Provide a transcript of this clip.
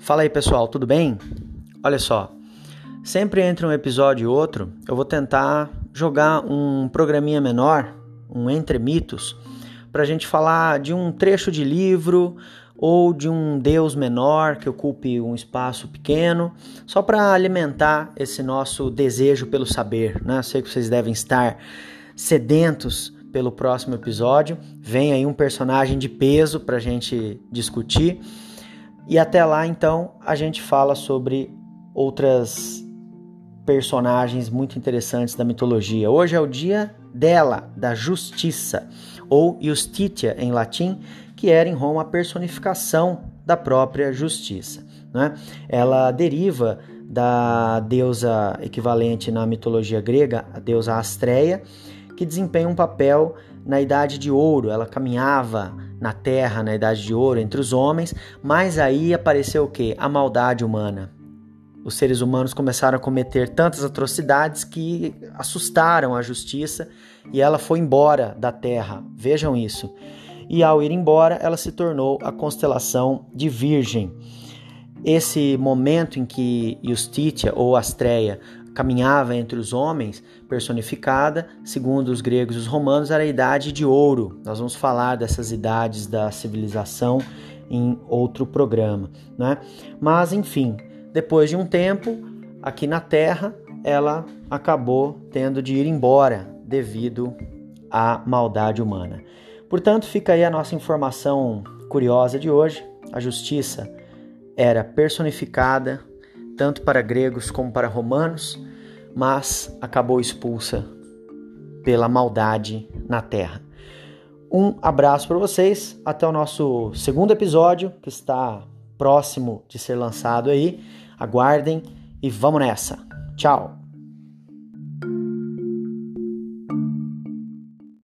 Fala aí pessoal, tudo bem? Olha só, sempre entre um episódio e outro eu vou tentar jogar um programinha menor, um Entre Mitos, para a gente falar de um trecho de livro ou de um Deus menor que ocupe um espaço pequeno, só para alimentar esse nosso desejo pelo saber. Né? Sei que vocês devem estar sedentos pelo próximo episódio. Vem aí um personagem de peso para a gente discutir. E até lá, então, a gente fala sobre outras personagens muito interessantes da mitologia. Hoje é o dia dela, da justiça, ou Justitia em latim, que era em Roma a personificação da própria justiça. Né? Ela deriva da deusa equivalente na mitologia grega, a deusa Astreia, que desempenha um papel na Idade de Ouro. Ela caminhava na terra na Idade de Ouro entre os homens, mas aí apareceu o que? A maldade humana. Os seres humanos começaram a cometer tantas atrocidades que assustaram a justiça e ela foi embora da terra. Vejam isso. E ao ir embora, ela se tornou a constelação de Virgem. Esse momento em que Justitia ou Astreia caminhava entre os homens, personificada, segundo os gregos e os romanos, era a idade de ouro. Nós vamos falar dessas idades da civilização em outro programa, né? Mas enfim, depois de um tempo, aqui na Terra, ela acabou tendo de ir embora devido à maldade humana. Portanto, fica aí a nossa informação curiosa de hoje. A justiça era personificada tanto para gregos como para romanos, mas acabou expulsa pela maldade na terra. Um abraço para vocês, até o nosso segundo episódio, que está próximo de ser lançado aí. Aguardem e vamos nessa. Tchau!